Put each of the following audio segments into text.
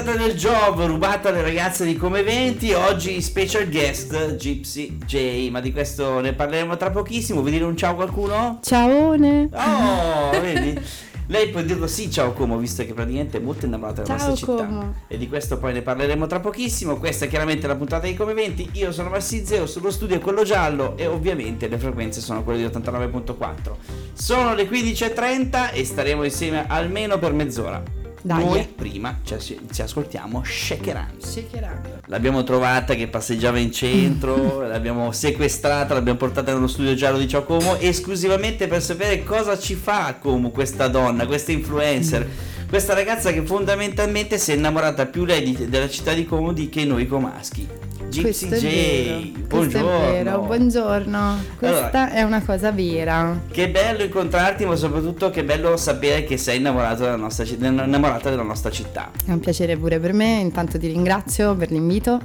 puntata del Job rubata alle ragazze di Come 20. Oggi special guest Gypsy J. Ma di questo ne parleremo tra pochissimo. Vuoi dire un ciao a qualcuno? Ciaone! Oh, vedi? Lei può dirlo sì, ciao Como, visto che praticamente è molto innamorata della Ciao, nostra città. Como. E di questo poi ne parleremo tra pochissimo. Questa è chiaramente la puntata di Come 20. Io sono Massizeo, sullo studio è quello giallo e ovviamente le frequenze sono quelle di 89.4. Sono le 15.30 e staremo insieme almeno per mezz'ora. Dai. Noi prima ci, ci ascoltiamo Shakeran. Shakerando. L'abbiamo trovata che passeggiava in centro, l'abbiamo sequestrata, l'abbiamo portata nello studio giallo di Ciao Como esclusivamente per sapere cosa ci fa Como questa donna, questa influencer, questa ragazza che fondamentalmente si è innamorata più lei di- della città di Como di che noi comaschi. Gypsy è J, buongiorno. Questo è vero, buongiorno. Questa Allora. è una cosa vera. Che bello incontrarti, ma soprattutto che bello sapere che sei innamorato della nostra, innamorata della nostra città. È un piacere pure per me, intanto ti ringrazio per l'invito.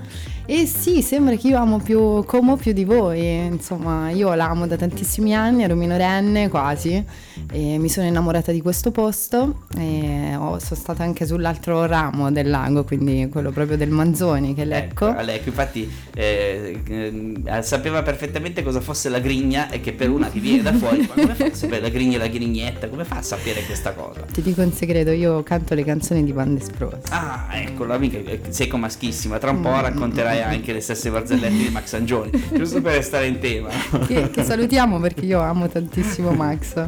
E sì, sembra che io amo più Como più di voi, insomma io l'amo da tantissimi anni, ero minorenne quasi e mi sono innamorata di questo posto e sono stata anche sull'altro ramo del lago, quindi quello proprio del Manzoni che è Lecco. Ecco, Lecco, infatti eh, eh, sapeva perfettamente cosa fosse la grigna e che per una che viene da fuori, ma come fa a sapere la grigna e la grignetta? Come fa a sapere questa cosa? Ti dico un segreto, io canto le canzoni di Bande Sprose. Ah, ecco, la mica sei comaschissima, tra un Mm, po' racconterai anche le stesse barzellette di Max Angioni, giusto per restare in tema. che, che salutiamo perché io amo tantissimo Max.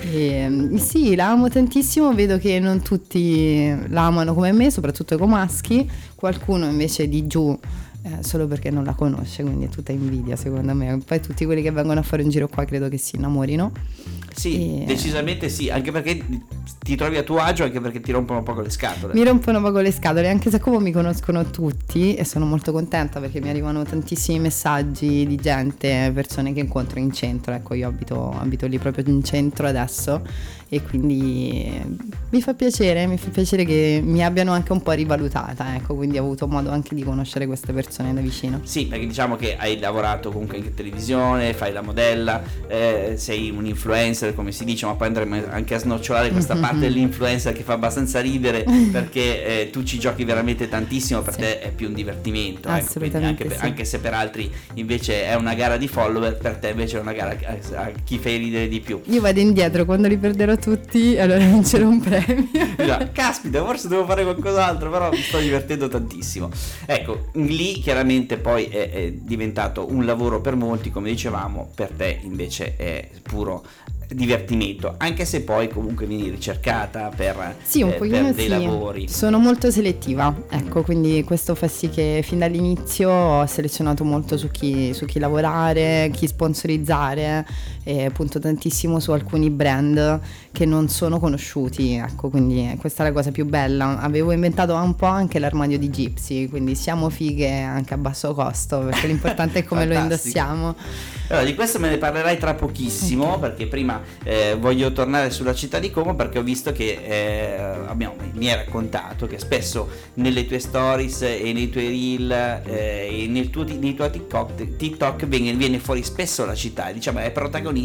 E, mm, sì, la amo tantissimo, vedo che non tutti la amano come me, soprattutto i comaschi, qualcuno invece di giù eh, solo perché non la conosce, quindi è tutta invidia secondo me. Poi tutti quelli che vengono a fare un giro qua credo che si innamorino. Sì, E- decisamente sì, anche perché ti trovi a tuo agio, anche perché ti rompono un po' le scatole. Mi rompono poco le scatole, anche se come mi conoscono tutti e sono molto contenta perché mi arrivano tantissimi messaggi di gente, persone che incontro in centro, ecco io abito, abito lì proprio in centro adesso e quindi mi fa piacere, mi fa piacere che mi abbiano anche un po' rivalutata, ecco, quindi ho avuto modo anche di conoscere queste persone da vicino. Sì, perché diciamo che hai lavorato comunque anche in televisione, fai la modella, eh, sei un influencer come si dice, ma poi andremo anche a snocciolare questa Mhm. parte dell'influencer che fa abbastanza ridere perché eh, tu ci giochi veramente tantissimo, per Sì. te è più un divertimento. ecco, Assolutamente anche, per- sì. anche se per altri invece è una gara di follower, per te invece è una gara a, a chi fai ridere di più. Io vado indietro, quando li perderò tutti allora vincerò un premio. Già, Caspita, forse devo fare qualcos'altro, però mi sto divertendo tantissimo. Ecco, lì chiaramente poi è, è diventato un lavoro per molti, come dicevamo, per te invece è puro divertimento, anche se poi comunque vieni ricercata per, Sì, un eh, per dei sì. lavori. Sono molto selettiva, ecco, quindi questo fa sì che fin dall'inizio ho selezionato molto su chi, su chi lavorare, chi sponsorizzare e punto tantissimo su alcuni brand che non sono conosciuti, ecco, quindi questa è la cosa più bella. Avevo inventato un po' anche l'armadio di Gypsy, quindi siamo fighe anche a basso costo, perché l'importante è come lo indossiamo. Allora, di questo me ne parlerai tra pochissimo, perché prima eh, voglio tornare sulla città di Como perché ho visto che eh, abbiamo- mi hai raccontato che spesso nelle tue stories e nei tuoi reel eh, e nel tuo, nei tuoi TikTok, TikTok viene, viene fuori spesso la città, diciamo è protagonista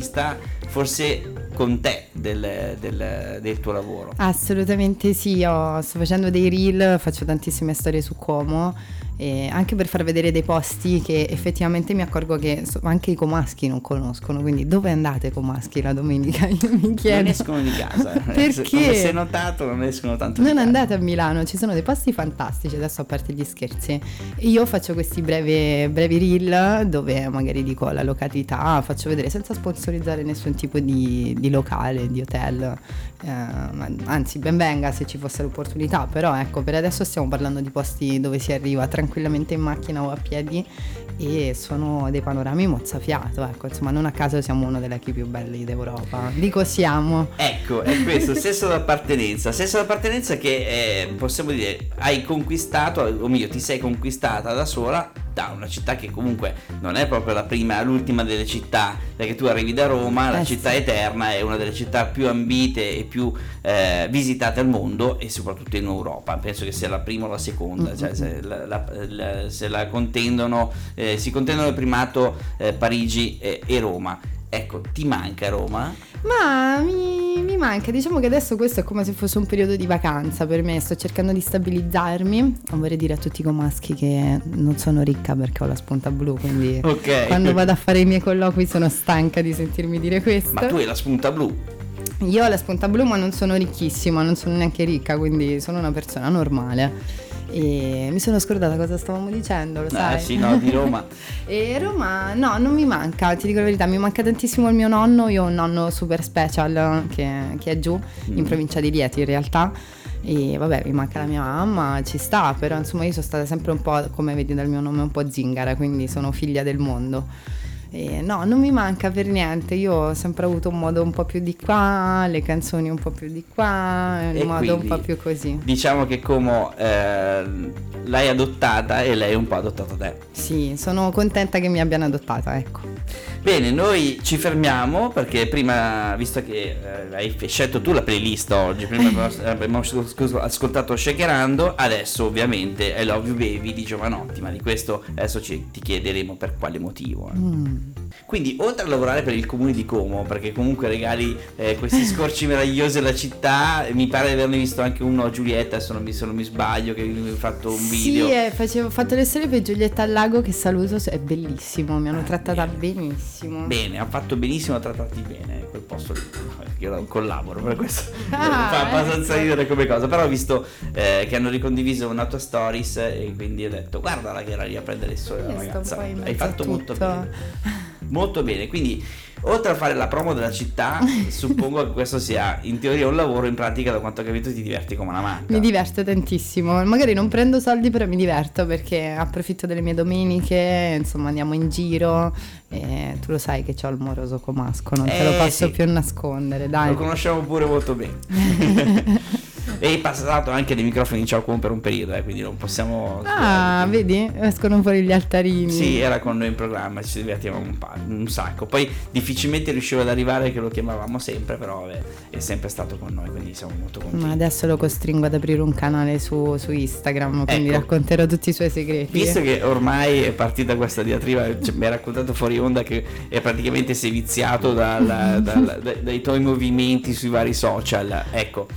forse con te del, del- del tuo lavoro. Assolutamente sì, io sto facendo dei reel, faccio tantissime storie su Como, e anche per far vedere dei posti che effettivamente mi accorgo che so- anche i comaschi non conoscono, quindi dove andate comaschi la domenica? Io mi Non chiedo. escono di casa, eh. Perché? come sei notato non escono tanto di Non andate a Milano, ci sono dei posti fantastici, adesso a parte gli scherzi. Io faccio questi brevi, brevi reel dove magari dico la località, faccio vedere senza sponsorizzare nessun tipo di, di locale, di hotel. Eh, ma- anzi, ben venga se ci fosse l'opportunità, però ecco, per adesso stiamo parlando di posti dove si arriva tranquillamente in macchina o a piedi e sono dei panorami mozzafiato, ecco, insomma, non a caso siamo uno delle chi più belli d'Europa. Dico siamo. Ecco, è questo, senso d'appartenenza, senso d'appartenenza che eh, possiamo dire hai conquistato, o meglio ti sei conquistata da sola da una città che comunque non è proprio la prima, l'ultima delle città, perché tu arrivi da Roma, la Eh, città sì. eterna è una delle città più ambite e più eh, visitate al mondo e soprattutto in Europa, penso che sia la prima o la seconda, cioè se la, la- la- se la contendono, eh, si contendono il primato eh, Parigi e, e Roma. Ecco, ti manca Roma? Ma mi, mi, manca, diciamo che adesso questo è come se fosse un periodo di vacanza per me, sto cercando di stabilizzarmi. Non vorrei dire a tutti i comaschi che non sono ricca perché ho la spunta blu, quindi okay. quando vado a fare i miei colloqui sono stanca di sentirmi dire questo. Ma tu hai la spunta blu? Io ho la spunta blu ma non sono ricchissima, non sono neanche ricca, quindi sono una persona normale. E mi sono scordata cosa stavamo dicendo, lo eh, sai? Eh sì, no, di Roma. e Roma, no, non mi manca, ti dico la verità, mi manca tantissimo il mio nonno, io ho un nonno super special che, che è giù, mm. in provincia di Rieti in realtà. E vabbè, mi manca la mia mamma, ci sta, però insomma io sono stata sempre un po', come vedi dal mio nome, un po' zingara, quindi sono figlia del mondo. E no, non mi manca per niente, io ho sempre avuto un modo un po' più di qua, le canzoni un po' più di qua, il modo un po' più così. Diciamo che come eh, l'hai adottata e lei un po' ha adottato te. Sì, sono contenta che mi abbiano adottata, ecco. Bene, noi ci fermiamo perché prima, visto che eh, hai scelto tu la playlist oggi, prima abbiamo ascoltato Shakerando, adesso ovviamente è Love You Baby di Giovanotti, ma di questo adesso ci, ti chiederemo per quale motivo. Eh. Mm. Quindi oltre a lavorare per il comune di Como, perché comunque regali eh, questi scorci meravigliosi alla città, mi pare di averne visto anche uno a Giulietta, se non mi, se non mi sbaglio, che ha fatto un video. Sì, eh, ho fatto le storie per Giulietta al lago che saluto, è bellissimo, mi hanno ah, trattata bene. benissimo. Bene, ha fatto benissimo a trattarti bene quel posto lì. Io collaboro per questo. Ah, Fa abbastanza ridere come cosa. Però ho visto eh, che hanno ricondiviso una tua stories e quindi ho detto guardala che era lì a prendere il sole la ragazza. Hai fatto molto bene. Molto bene, quindi oltre a fare la promo della città, suppongo che questo sia in teoria un lavoro, in pratica da quanto ho capito ti diverti come una matta. Mi diverto tantissimo, magari non prendo soldi però mi diverto perché approfitto delle mie domeniche, insomma andiamo in giro e tu lo sai che ho il moroso comasco, non eh, te lo eh, posso sì. più nascondere, dai. Lo conosciamo pure molto bene. e hai passato anche dei microfoni in ciao per un periodo, eh, quindi non possiamo... Ah, vedi? Escono fuori gli altarini. Sì, era con noi in programma, ci divertivamo un, pa- un sacco. Poi difficilmente riusciva ad arrivare che lo chiamavamo sempre, però vabbè, è sempre stato con noi, quindi siamo molto contenti. Ma adesso lo costringo ad aprire un canale su, su Instagram, quindi ecco. racconterò tutti i suoi segreti. Visto che ormai è partita questa diatriba, cioè, mi hai raccontato fuori onda che è praticamente sei viziato dal, dal, dai, dai tuoi movimenti sui vari social, ecco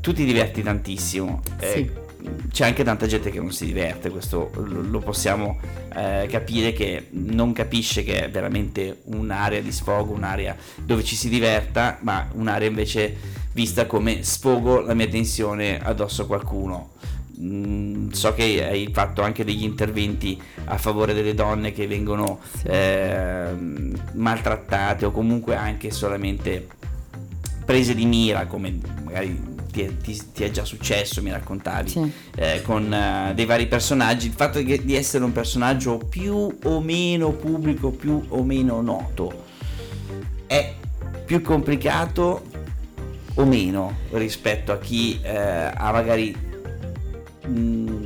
tu ti diverti tantissimo. Eh, sì. Eh, c'è anche tanta gente che non si diverte, questo lo possiamo eh, capire che non capisce che è veramente un'area di sfogo, un'area dove ci si diverta, ma un'area invece vista come sfogo la mia tensione addosso a qualcuno. Mm, so che hai fatto anche degli interventi a favore delle donne che vengono sì. eh, maltrattate o comunque anche solamente prese di mira come magari ti è, ti, ti è, già successo, mi raccontavi, sì. eh, con uh, dei vari personaggi, il fatto di, di essere un personaggio più o meno pubblico, più o meno noto, è più complicato o meno rispetto a chi eh, ha magari mh, mm,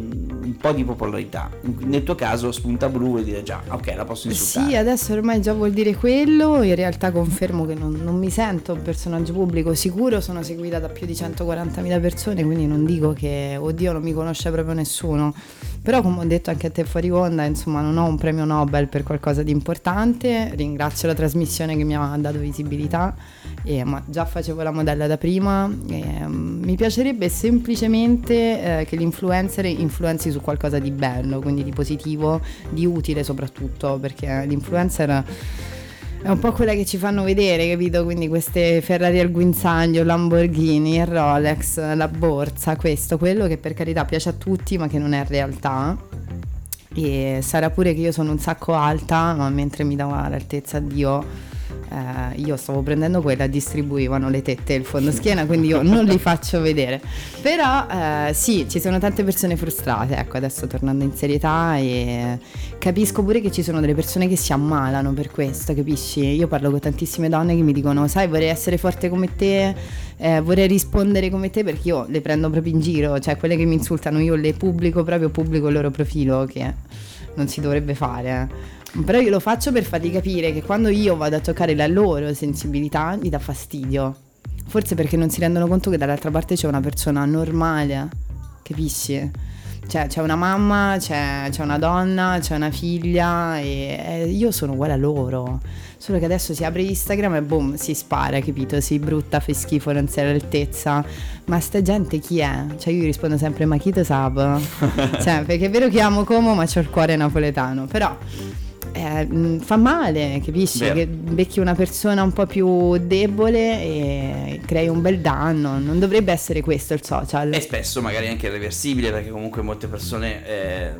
po' di popolarità. Nel tuo caso spunta blu e dire già, ok, la posso insultare. Sì, adesso ormai già vuol dire quello, in realtà confermo che non, non mi sento un personaggio pubblico, sicuro sono seguita da più di 140.000 persone, quindi non dico che, oddio, non mi conosce proprio nessuno. Però come ho detto anche a te fuori onda, insomma non ho un premio Nobel per qualcosa di importante, ringrazio la trasmissione che mi ha dato visibilità, e, ma già facevo la modella da prima, e, um, mi piacerebbe semplicemente eh, che l'influencer influenzi su qualcosa di bello, quindi di positivo, di utile soprattutto, perché l'influencer è un po' quella che ci fanno vedere, capito? Quindi queste Ferrari al guinzaglio, Lamborghini, Rolex, la borsa, questo, quello che per carità piace a tutti ma che non è realtà. E sarà pure che io sono un sacco alta, ma mentre mi dava l'altezza Dio eh, io stavo prendendo quella, distribuivano le tette e il fondoschiena, quindi io non li faccio vedere. Però eh, sì, ci sono tante persone frustrate, ecco, adesso tornando in serietà e capisco pure che ci sono delle persone che si ammalano per questo, capisci? Io parlo con tantissime donne che mi dicono, sai, vorrei essere forte come te, eh, vorrei rispondere come te perché io le prendo proprio in giro, cioè quelle che mi insultano io le pubblico, proprio pubblico il loro profilo che non si dovrebbe fare. Però io lo faccio per fargli capire che quando io vado a toccare la loro sensibilità gli dà fastidio. Forse perché non si rendono conto che dall'altra parte c'è una persona normale, capisci? Cioè, c'è una mamma, c'è, c'è una donna, c'è una figlia e, io sono uguale a loro. Solo che adesso si apre Instagram e boom, si spara, capito? Si brutta, fa schifo, non sei all'altezza. Ma sta gente chi è? Cioè io rispondo sempre, ma chi te sab? cioè, perché è vero che amo Como, ma c'ho il cuore napoletano. Però eh, mh, fa male, capisci? Vero. Che becchi una persona un po' più debole e crei un bel danno. Non dovrebbe essere questo il social. E spesso magari anche irreversibile perché comunque molte persone eh,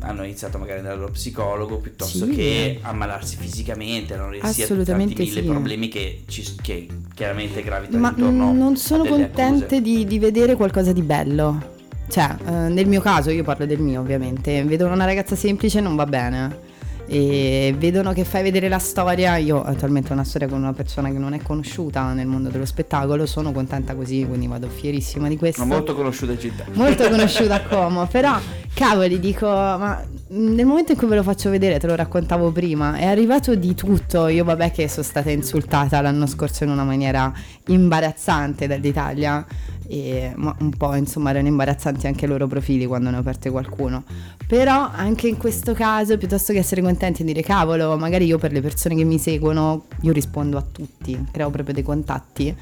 hanno iniziato magari ad andare dallo psicologo piuttosto Sì. che ammalarsi fisicamente, non riesci a tanti mille sì. problemi che, ci- che chiaramente gravitano Ma intorno non sono contente di, di vedere qualcosa di bello. Cioè, eh, nel mio caso, io parlo del mio ovviamente, vedono una ragazza semplice non va bene. E vedono che fai vedere la storia. Io attualmente ho una storia con una persona che non è conosciuta nel mondo dello spettacolo. Sono contenta così, quindi vado fierissima di questo. Ma molto conosciuta in città. molto conosciuta a Como, però cavoli dico, ma nel momento in cui ve lo faccio vedere, te lo raccontavo prima, è arrivato di tutto, io vabbè che sono stata insultata l'anno scorso in una maniera imbarazzante dall'Italia, e, un po' insomma erano imbarazzanti anche i loro profili quando ne ho aperte qualcuno, però anche in questo caso piuttosto che essere contenti e dire cavolo, magari io per le persone che mi seguono, io rispondo a tutti, creo proprio dei contatti.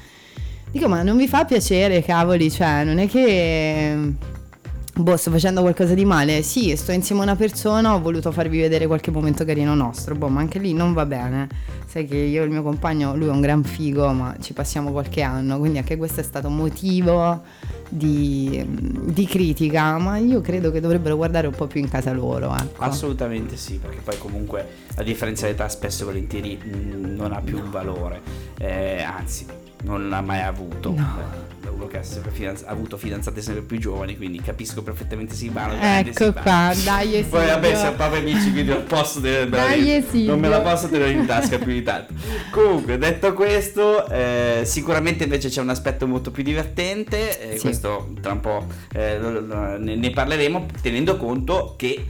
Dico, ma non vi fa piacere, cavoli? Cioè, non è che. Boh, sto facendo qualcosa di male. Sì, sto insieme a una persona, ho voluto farvi vedere qualche momento carino nostro. Boh, ma anche lì non va bene. Sai che io e il mio compagno, lui è un gran figo, ma ci passiamo qualche anno. Quindi anche questo è stato motivo di, di critica. Ma io credo che dovrebbero guardare un po' più in casa loro. Ecco. Assolutamente sì, perché poi comunque la differenza di età spesso e volentieri mh, non ha più un valore, Eh, anzi non l'ha mai avuto. No. Uno che ha, sempre fidanz- ha avuto fidanzate sempre più giovani, quindi capisco perfettamente Silvano. Ecco Silvano. qua, dai Esilio. Poi vabbè siamo proprio amici quindi non posso tenere Dai, Esilio. non me la posso tenere in tasca più di tanto comunque detto questo eh, sicuramente invece c'è un aspetto molto più divertente eh, Sì. questo tra un po' eh, ne parleremo tenendo conto che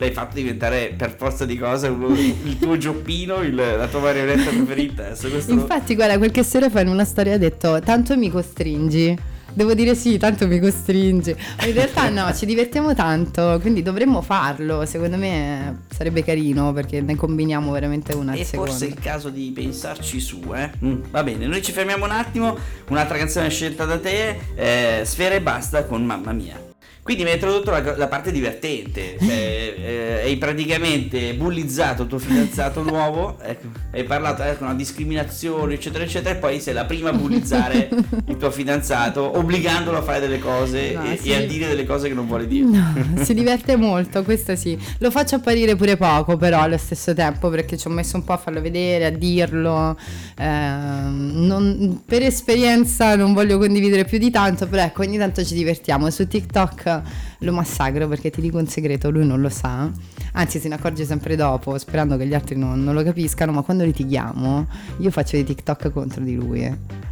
l'hai fatto diventare per forza di cose il tuo gioppino il- la tua marionetta preferita questo Infatti, guarda, qualche sera fa in una storia ha detto: Tanto mi costringi. Devo dire sì, tanto mi costringi. Ma in realtà no, ci divertiamo tanto, quindi dovremmo farlo. Secondo me sarebbe carino perché ne combiniamo veramente una E secondo. forse è il caso di pensarci su, eh? Mm, va bene, noi ci fermiamo un attimo. Un'altra canzone scelta da te, eh, Sfera e basta con Mamma mia. Quindi mi hai introdotto la, la parte divertente, cioè eh, hai praticamente bullizzato il tuo fidanzato nuovo, ecco, hai parlato ecco, una discriminazione eccetera eccetera e poi sei la prima a bullizzare il tuo fidanzato obbligandolo a fare delle cose No, e, sì. e a dire delle cose che non vuole dire. No, si diverte molto, questo sì. Lo faccio apparire pure poco, però allo stesso tempo, perché ci ho messo un po' a farlo vedere, a dirlo. Ehm, non- per esperienza non voglio condividere più di tanto, però ecco, ogni tanto ci divertiamo. Su TikTok lo massacro perché ti dico un segreto, lui non lo sa. Anzi, se ne accorge sempre dopo, sperando che gli altri non, non lo capiscano. Ma quando litighiamo, io faccio dei TikTok contro di lui.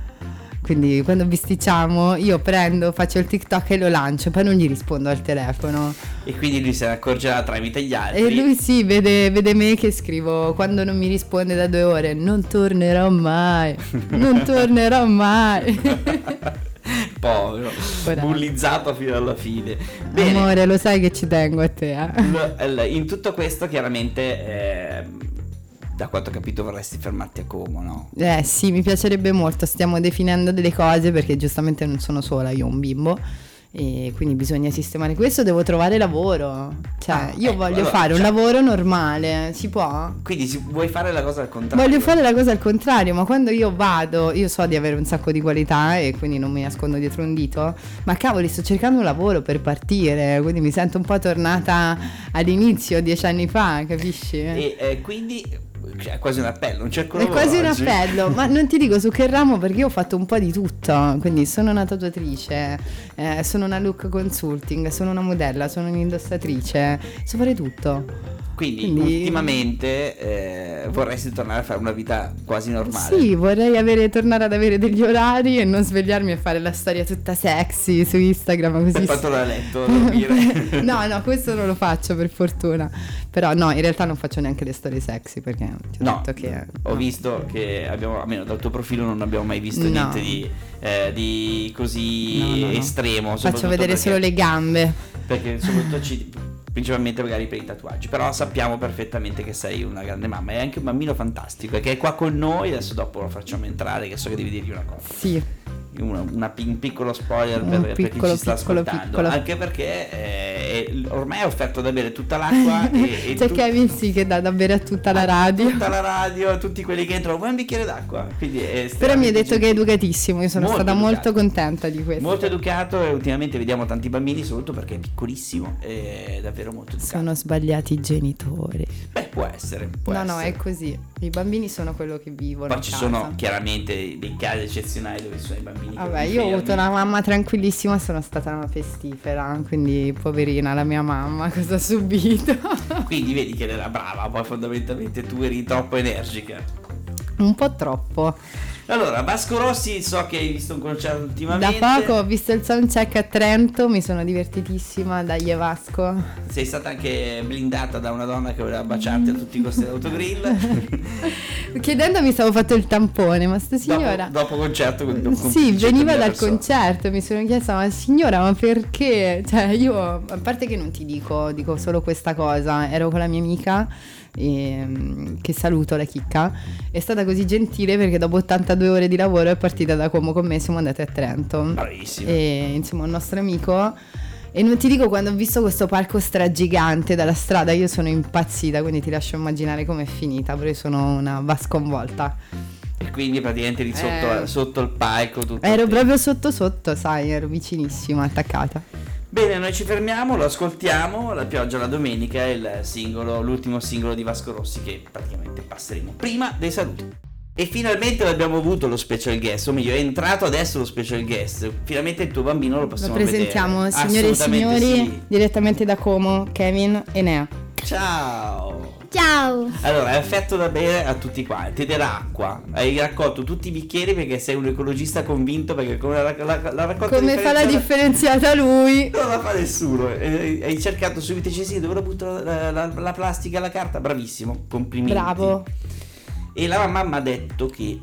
Quindi quando bisticciamo io prendo, faccio il TikTok e lo lancio, poi non gli rispondo al telefono. E quindi lui se ne accorgerà tramite gli altri. E lui sì, vede, vede me che scrivo quando non mi risponde da due ore, non tornerò mai, non tornerò mai. Povero, bullizzato fino alla fine. Bene, Amore, lo sai che ci tengo a te. eh? in tutto questo chiaramente, ehm, da quanto ho capito, vorresti fermarti a Como, no? Eh sì, mi piacerebbe molto, stiamo definendo delle cose perché giustamente non sono sola, io ho un bimbo. E quindi bisogna sistemare questo, devo trovare lavoro. Cioè, Ah, io ecco, voglio allora, fare un cioè- lavoro normale, si può? Quindi si- vuoi fare la cosa al contrario? Voglio fare la cosa al contrario, ma quando io vado, io so di avere un sacco di qualità e quindi non mi nascondo dietro un dito, ma cavoli, sto cercando un lavoro per partire, quindi mi sento un po' tornata all'inizio, dieci anni fa, capisci? E eh, quindi cioè, è quasi un appello, non cerco È quasi un appello, ma non ti dico su che ramo perché io ho fatto un po' di tutto, quindi sono una tatuatrice, eh, sono una look consulting, sono una modella, sono un'indossatrice, so fare tutto. Quindi, Quindi- ultimamente eh, vorresti tornare a fare una vita quasi normale. Sì, vorrei avere, tornare ad avere degli orari e non svegliarmi e fare la storia tutta sexy su Instagram così. quanto l'ha letto, dormire. no, no, questo non lo faccio per fortuna. Però no, in realtà non faccio neanche le storie sexy perché ti ho No, detto che... ho no. visto che abbiamo, almeno dal tuo profilo non abbiamo mai visto No. niente di, eh, di così estremo. Faccio vedere perché- solo le gambe. perché soprattutto ci, principalmente magari per i tatuaggi, però sappiamo perfettamente che sei una grande mamma, è anche un bambino fantastico e che è qua con noi, adesso dopo lo facciamo entrare, che so che devi dirgli una cosa. Sì, Una- una- un piccolo spoiler Un per, per chi piccolo, ci sta piccolo, ascoltando, piccolo. anche perché eh, ormai è offerto da bere tutta l'acqua e, e c'è tu- Kevin sì che dà da bere a tutta la radio. tutta la radio, tutti quelli che entrano, vuoi un bicchiere d'acqua? Quindi è Però mi ha detto che è educatissimo, io sono Molto stata educato. molto contenta di questo. Molto educato e ultimamente vediamo tanti bambini, soprattutto perché è piccolissimo è davvero molto educato. Sono sbagliati i genitori. Beh, può essere. Può no, no, essere. è così. I bambini sono quello che vivono. Poi ci casa. sono chiaramente dei casi eccezionali dove sono i bambini. Che Vabbè, io ho avuto una mamma tranquillissima, sono stata una pestifera, quindi poverina la mia mamma, cosa ha subito? Quindi vedi che era brava, poi fondamentalmente tu eri troppo energica. Un po' troppo. Allora, Vasco Rossi, so che hai visto un concerto Da ultimamente. poco ho visto il soundcheck a Trento, mi sono divertitissima, dai Vasco. Sei stata anche blindata da una donna che voleva baciarti a tutti i costi dell'autogrill. Chiedendomi se avevo fatto il tampone, ma sta signora... Dopo, dopo concerto con, con Sì, 100.000 veniva dal persone. concerto, mi sono chiesta, ma signora, ma perché? Cioè, io, a parte che non ti dico, dico solo questa cosa, ero con la mia amica, ehm, che saluto, la chicca, è stata così gentile perché dopo 82 ore di lavoro è partita da Como con me, siamo andati a Trento. Bravissima. E insomma, un nostro amico... E non ti dico quando ho visto questo palco stragigante dalla strada, io sono impazzita, quindi ti lascio immaginare com'è finita, però io sono una vasconvolta. E quindi praticamente lì sotto, Eh. sotto il palco tutto Ero proprio sotto sotto, sai, ero vicinissima, attaccata. Bene, noi ci fermiamo, lo ascoltiamo. La pioggia la domenica è il singolo, l'ultimo singolo di Vasco Rossi che praticamente passeremo prima dei saluti. E finalmente l'abbiamo avuto lo special guest, o meglio, è entrato adesso lo special guest. Finalmente il tuo bambino lo Lo possiamo presentiamo, vedere. signore e signori, sì. direttamente da Como, Kevin e Nea. Ciao! Ciao! Allora, affetto da bere a tutti quanti, ed era acqua. Hai raccolto tutti i bicchieri perché sei un ecologista convinto, perché come la, la, la raccolta Come fa la differenziata- lui? Non la fa nessuno. E- Hai cercato subito, dici sì, dove la butto la, la- la plastica, la carta? Bravissimo, complimenti. Bravo. E la mamma ha detto che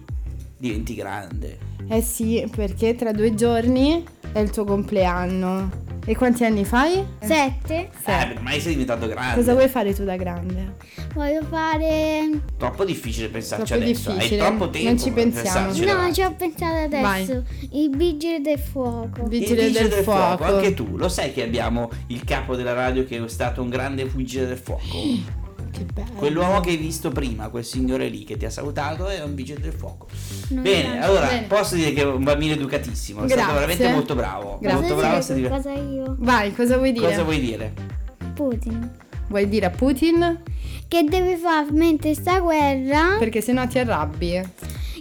diventi grande. Eh sì, perché tra due giorni è il tuo compleanno. E quanti anni fai? Sette. Eh, ormai sei diventato grande. Cosa vuoi fare tu da grande? Voglio fare... Troppo difficile pensarci Troppo adesso. difficile. Hai troppo tempo. Non ci pensiamo. No, davanti. ci ho pensato adesso. I vigili del fuoco. Il Vigile del, fuoco. Anche tu, lo sai che abbiamo il capo della radio che è stato un grande vigile del fuoco. Che bello. Quell'uomo che hai visto prima, quel signore lì che ti ha salutato, è un vigile del fuoco. Non Bene, allora Bene. posso dire che è un bambino educatissimo, è stato veramente molto bravo. Grazie. Molto Cosa bravo. dire sei diver- qualcosa io? Vai, cosa vuoi dire? Cosa vuoi dire? Putin. Vuoi dire a Putin? Che deve fare mentre sta guerra? Perché sennò ti arrabbi.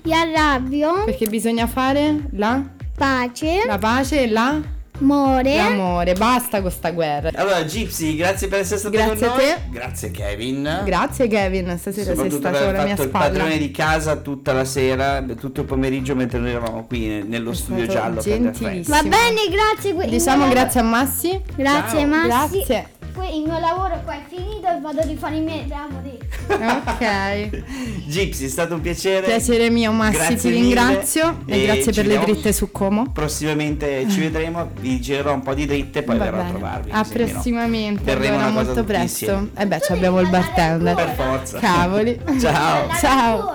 Gli arrabbio. Perché bisogna fare la, Pace. la pace e la, More. l'amore. Basta con sta guerra. Allora, Gypsy, grazie per essere stato Grazie con a noi. te. Grazie Kevin. Grazie Kevin, stasera sei Soprattutto stato alla mia fatto il spalla. padrone di casa tutta la sera, tutto il pomeriggio mentre noi eravamo qui nello È studio giallo. gentilissimo. Va bene, grazie. il Diciamo grazie a Massi. Grazie Ciao. Massi. Grazie. Que- Il mio lavoro qua è finito e vado a rifare i miei lavori. Ok. Gypsy, è stato un piacere. Piacere mio Massi, Grazie ti mille. ringrazio e, E grazie per le dritte su Como. Prossimamente ci vedremo, vi girerò un po' di dritte e poi Va verrò a bene. trovarvi. A almeno prossimamente, allora molto presto. E beh, ci abbiamo il bartender. Per forza. Cavoli. Ciao. Ciao.